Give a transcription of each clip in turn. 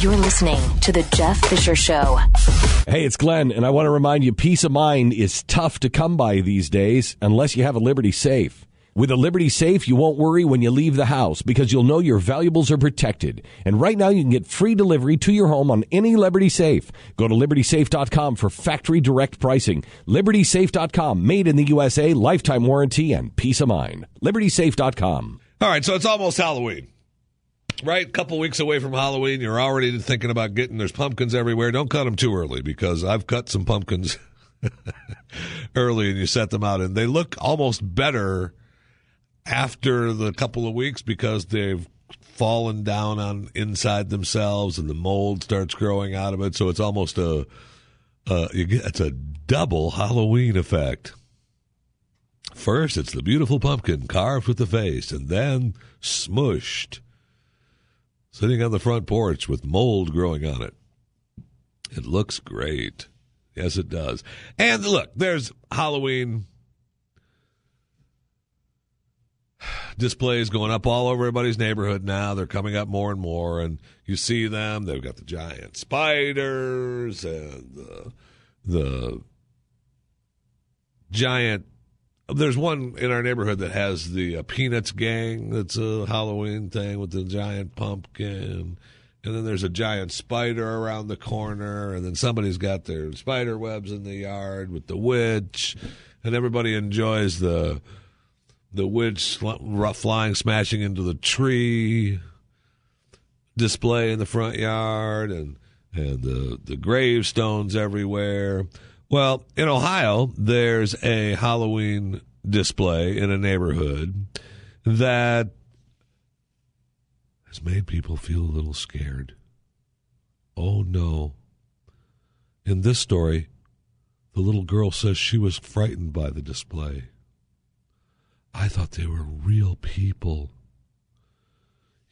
You're listening to The Jeff Fisher Show. Hey, it's Glenn, and I want to remind you peace of mind is tough to come by these days unless you have a Liberty Safe. With a Liberty Safe, you won't worry when you leave the house because you'll know your valuables are protected. And right now, you can get free delivery to your home on any Liberty Safe. Go to libertysafe.com for factory direct pricing. Libertysafe.com, made in the USA, lifetime warranty, and peace of mind. Libertysafe.com. All right, so it's almost Halloween. Right, a couple weeks away from Halloween, you're already thinking about getting. There's pumpkins everywhere. Don't cut them too early because I've cut some pumpkins early, and you set them out, and they look almost better after the couple of weeks because they've fallen down on inside themselves, and the mold starts growing out of it. So it's almost a, uh, you get it's a double Halloween effect. First, it's the beautiful pumpkin carved with the face, and then smushed sitting on the front porch with mold growing on it. It looks great. Yes, it does. And look, there's Halloween displays going up all over everybody's neighborhood now. They're coming up more and more, and you see them. They've got the giant spiders and the, the giant there's one in our neighborhood that has the uh, Peanuts gang. That's a Halloween thing with the giant pumpkin. And then there's a giant spider around the corner. And then somebody's got their spider webs in the yard with the witch. And everybody enjoys the the witch flying, smashing into the tree display in the front yard and and the the gravestones everywhere. Well, in Ohio, there's a Halloween display in a neighborhood that has made people feel a little scared. Oh no. In this story, the little girl says she was frightened by the display. I thought they were real people.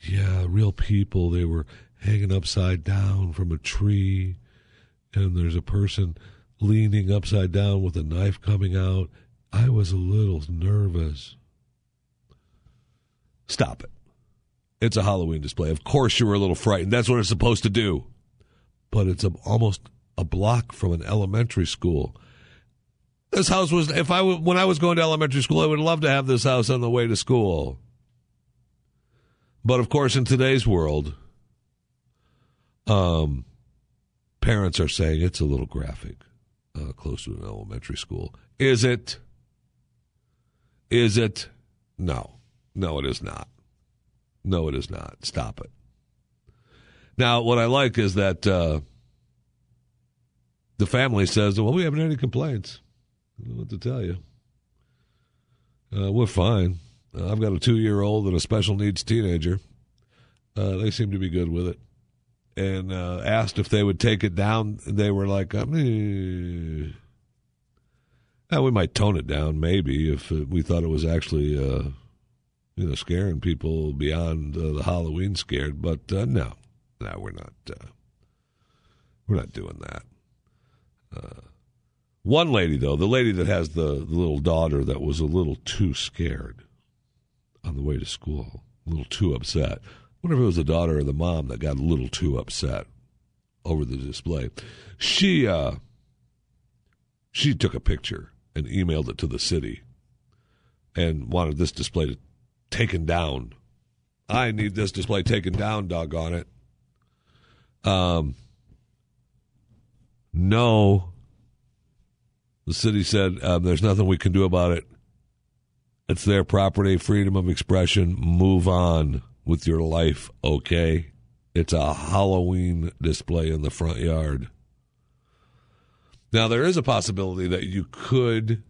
Yeah, real people. They were hanging upside down from a tree, and there's a person leaning upside down with a knife coming out. I was a little nervous. Stop it. It's a Halloween display. Of course you were a little frightened. That's what it's supposed to do. But it's a, almost a block from an elementary school. This house was if I when I was going to elementary school, I would love to have this house on the way to school. But of course, in today's world, um, parents are saying it's a little graphic uh, close to an elementary school. Is it? Is it? No. No, it is not. No, it is not. Stop it. Now, what I like is that uh, the family says, well, we haven't had any complaints. I don't know what to tell you. Uh, we're fine. Uh, I've got a two year old and a special needs teenager. Uh, they seem to be good with it and uh, asked if they would take it down. They were like, um, eh. well, we might tone it down maybe if we thought it was actually, uh, you know, scaring people beyond uh, the Halloween scared. But uh, no, no, we're not. Uh, we're not doing that. Uh, one lady, though, the lady that has the, the little daughter that was a little too scared on the way to school, a little too upset wonder if it was the daughter or the mom that got a little too upset over the display. She uh, she took a picture and emailed it to the city and wanted this display to, taken down. I need this display taken down, doggone it. Um, no. The city said um, there's nothing we can do about it. It's their property, freedom of expression. Move on with your life, okay? It's a Halloween display in the front yard. Now, there is a possibility that you could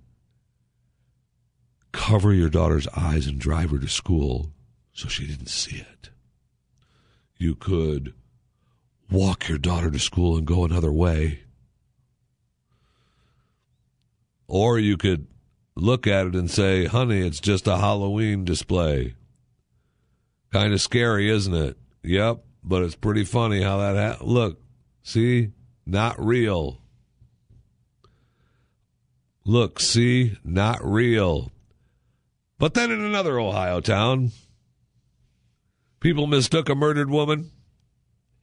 cover your daughter's eyes and drive her to school so she didn't see it. You could walk your daughter to school and go another way. Or you could look at it and say, honey, it's just a Halloween display. Kind of scary, isn't it? Yep, but it's pretty funny how that ha- look. See, not real. Look, see, not real. But then in another Ohio town, people mistook a murdered woman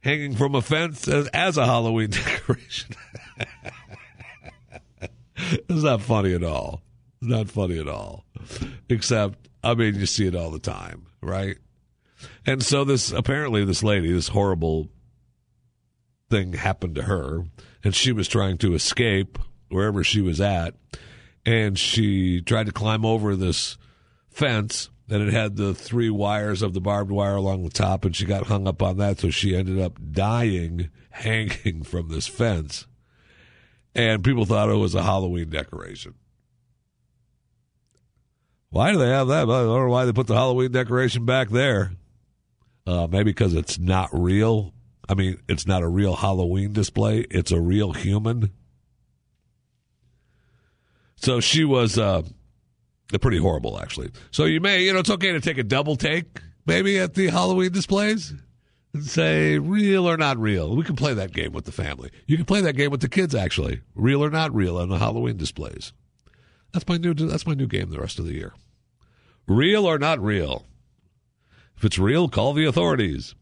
hanging from a fence as, as a Halloween decoration. it's not funny at all. It's not funny at all. Except, I mean, you see it all the time, right? And so this apparently this lady, this horrible thing happened to her, and she was trying to escape wherever she was at, and she tried to climb over this fence and it had the three wires of the barbed wire along the top, and she got hung up on that, so she ended up dying hanging from this fence. And people thought it was a Halloween decoration. Why do they have that? I don't know why they put the Halloween decoration back there. Uh, maybe because it's not real. I mean, it's not a real Halloween display. It's a real human. So she was uh, pretty horrible, actually. So you may, you know, it's okay to take a double take, maybe at the Halloween displays, and say real or not real. We can play that game with the family. You can play that game with the kids, actually, real or not real, on the Halloween displays. That's my new. That's my new game the rest of the year. Real or not real. If it's real, call the authorities.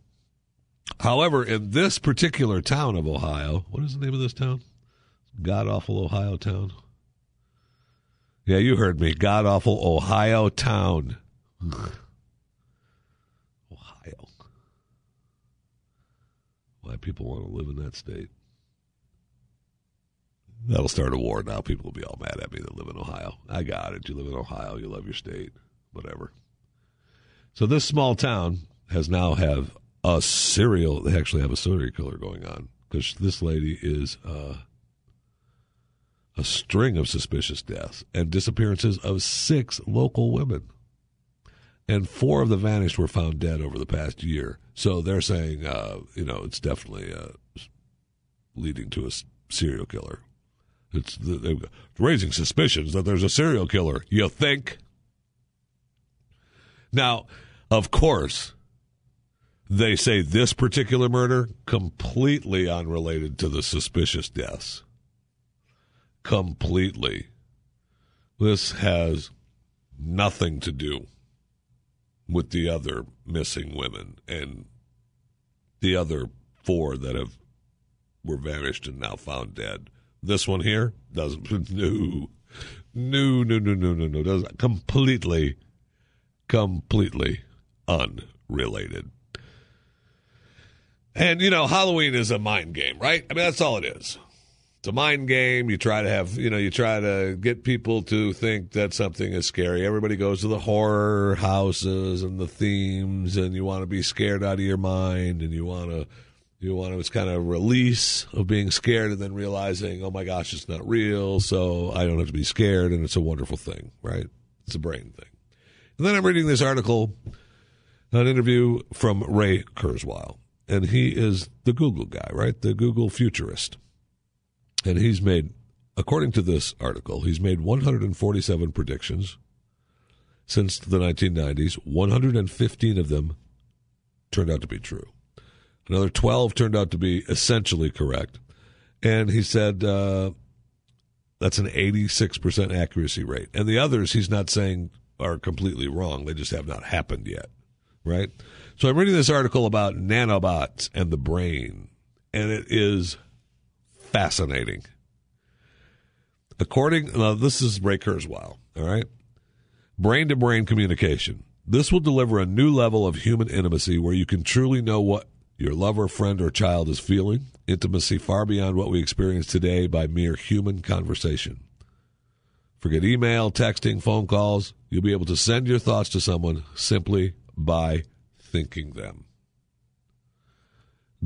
However, in this particular town of Ohio, what is the name of this town? God awful Ohio town. Yeah, you heard me. God awful Ohio town. Ohio. Why people want to live in that state. That'll start a war now. People will be all mad at me that live in Ohio. I got it. You live in Ohio. You love your state. Whatever. So this small town has now have a serial. They actually have a serial killer going on because this lady is uh, a string of suspicious deaths and disappearances of six local women. And four of the vanished were found dead over the past year. So they're saying, uh, you know, it's definitely uh, leading to a serial killer. It's raising suspicions that there's a serial killer. You think? Now, of course, they say this particular murder completely unrelated to the suspicious deaths completely. This has nothing to do with the other missing women and the other four that have were vanished and now found dead. This one here doesn't no no no no no no no doesn't completely completely unrelated. And you know, Halloween is a mind game, right? I mean that's all it is it's a mind game. You try to have, you know, you try to get people to think that something is scary. Everybody goes to the horror houses and the themes, and you want to be scared out of your mind, and you want to, you want to, it's kind of a release of being scared and then realizing, oh my gosh, it's not real, so I don't have to be scared, and it's a wonderful thing, right? It's a brain thing. And then I'm reading this article, an interview from Ray Kurzweil, and he is the Google guy, right? The Google futurist and he's made, according to this article, he's made 147 predictions since the 1990s. 115 of them turned out to be true. Another 12 turned out to be essentially correct. And he said uh, that's an 86% accuracy rate. And the others, he's not saying are completely wrong. They just have not happened yet. Right? So I'm reading this article about nanobots and the brain. And it is fascinating. According, now this is Ray Kurzweil, all right? Brain to brain communication. This will deliver a new level of human intimacy where you can truly know what your lover, friend, or child is feeling. Intimacy far beyond what we experience today by mere human conversation. Forget email, texting, phone calls. You'll be able to send your thoughts to someone simply by thinking them.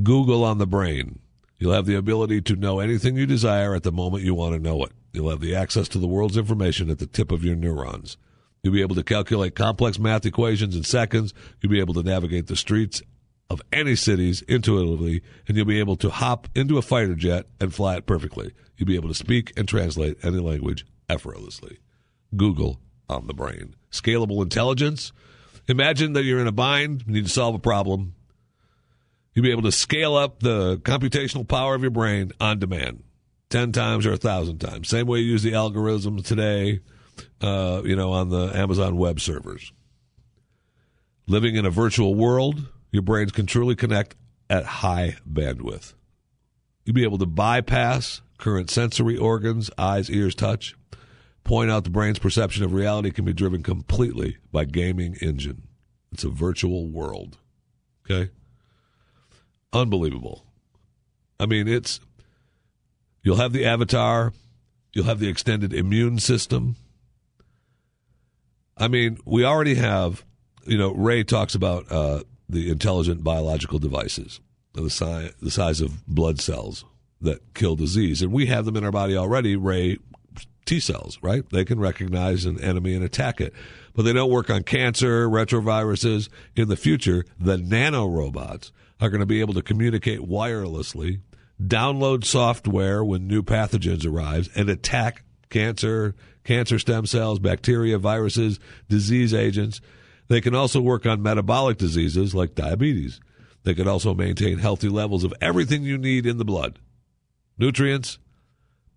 Google on the brain. You'll have the ability to know anything you desire at the moment you want to know it. You'll have the access to the world's information at the tip of your neurons. You'll be able to calculate complex math equations in seconds. You'll be able to navigate the streets of any cities intuitively, and you'll be able to hop into a fighter jet and fly it perfectly. You'll be able to speak and translate any language effortlessly. Google on the brain. Scalable intelligence. Imagine that you're in a bind, you need to solve a problem. You'll be able to scale up the computational power of your brain on demand, 10 times or a 1,000 times. Same way you use the algorithms today, uh, you know, on the Amazon web servers. Living in a virtual world, your brains can truly connect at high bandwidth. You'll be able to bypass current sensory organs, eyes, ears, touch. Point out the brain's perception of reality can be driven completely by gaming engine. It's a virtual world. Okay? Unbelievable. I mean, it's you'll have the avatar, you'll have the extended immune system. I mean, we already have, you know, Ray talks about uh, the intelligent biological devices, the, the size of blood cells that kill disease. And we have them in our body already, Ray T cells, right? They can recognize an enemy and attack it. But they don't work on cancer, retroviruses. In the future, the nanorobots are going to be able to communicate wirelessly, download software when new pathogens arrive, and attack cancer, cancer stem cells, bacteria, viruses, disease agents. They can also work on metabolic diseases like diabetes. They can also maintain healthy levels of everything you need in the blood nutrients,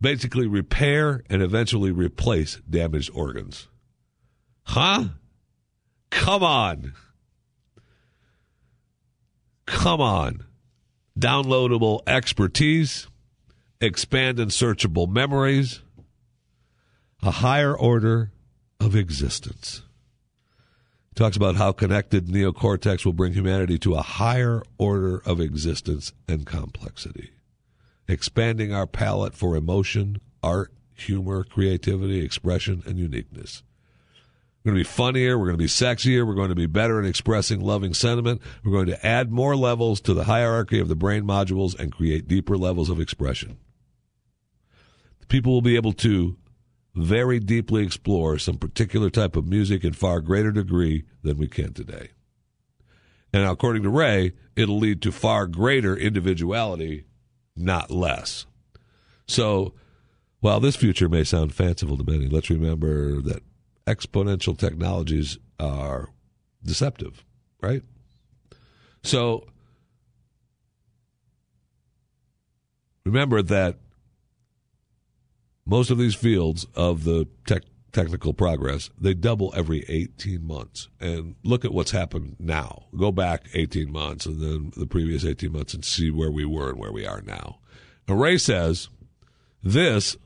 basically repair and eventually replace damaged organs. Huh? Come on. Come on. Downloadable expertise, expand and searchable memories, a higher order of existence. He talks about how connected neocortex will bring humanity to a higher order of existence and complexity, expanding our palette for emotion, art, humor, creativity, expression, and uniqueness. We're going to be funnier. We're going to be sexier. We're going to be better at expressing loving sentiment. We're going to add more levels to the hierarchy of the brain modules and create deeper levels of expression. People will be able to very deeply explore some particular type of music in far greater degree than we can today. And according to Ray, it'll lead to far greater individuality, not less. So, while this future may sound fanciful to many, let's remember that exponential technologies are deceptive, right? So remember that most of these fields of the tech, technical progress they double every 18 months and look at what's happened now go back 18 months and then the previous 18 months and see where we were and where we are now now ray says this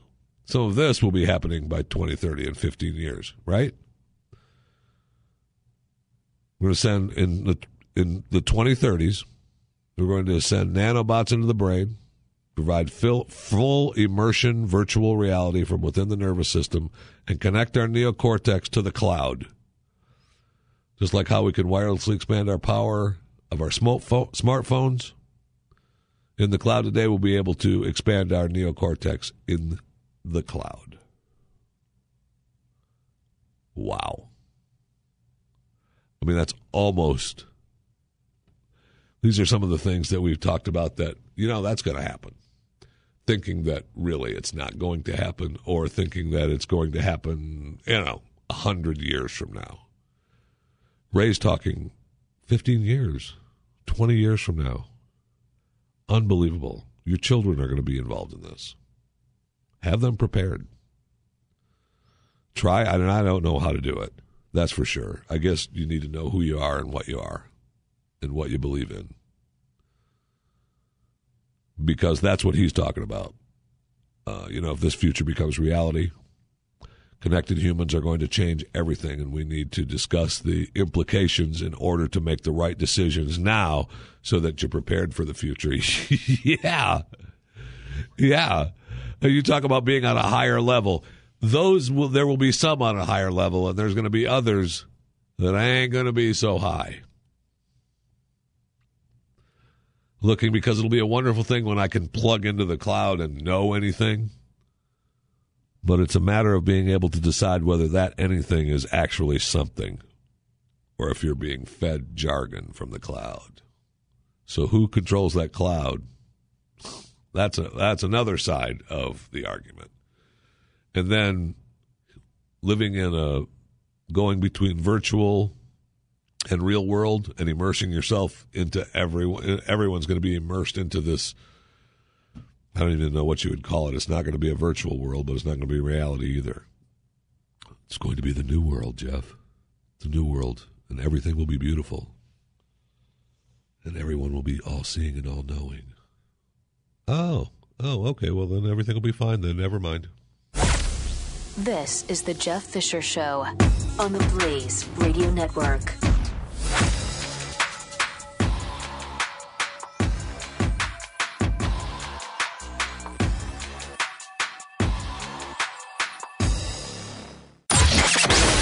some of this will be happening by 2030 and 15 years, right? We're going to send in the in the 2030s. We're going to send nanobots into the brain, provide full, full immersion virtual reality from within the nervous system, and connect our neocortex to the cloud. Just like how we can wirelessly expand our power of our smartphones, in the cloud today, we'll be able to expand our neocortex in the cloud. Wow. I mean, that's almost. These are some of the things that we've talked about that, you know, that's going to happen. Thinking that really it's not going to happen, or thinking that it's going to happen, you know, a hundred years from now. Ray's talking 15 years, 20 years from now. Unbelievable. Your children are going to be involved in this. Have them prepared. Try, and I don't know how to do it. That's for sure. I guess you need to know who you are and what you are and what you believe in. Because that's what he's talking about. Uh, you know, if this future becomes reality, connected humans are going to change everything, and we need to discuss the implications in order to make the right decisions now so that you're prepared for the future. yeah. Yeah. You talk about being on a higher level. Those will there will be some on a higher level, and there's going to be others that ain't going to be so high. Looking because it'll be a wonderful thing when I can plug into the cloud and know anything. But it's a matter of being able to decide whether that anything is actually something or if you're being fed jargon from the cloud. So who controls that cloud? That's a that's another side of the argument. And then living in a going between virtual and real world and immersing yourself into everyone everyone's going to be immersed into this I don't even know what you would call it. It's not going to be a virtual world, but it's not going to be reality either. It's going to be the new world, Jeff. The new world, and everything will be beautiful. and everyone will be all seeing and all knowing. Oh, oh, okay. Well, then everything will be fine. Then never mind. This is the Jeff Fisher Show on the Blaze Radio Network.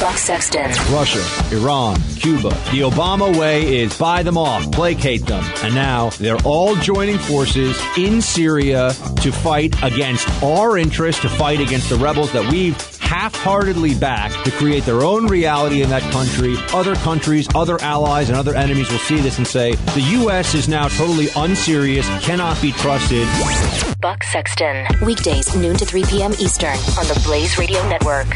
Buck Sexton. Russia, Iran, Cuba. The Obama way is buy them off, placate them. And now they're all joining forces in Syria to fight against our interests, to fight against the rebels that we've half-heartedly backed to create their own reality in that country. Other countries, other allies, and other enemies will see this and say, the U.S. is now totally unserious, cannot be trusted. Buck Sexton. Weekdays, noon to 3 p.m. Eastern on the Blaze Radio Network.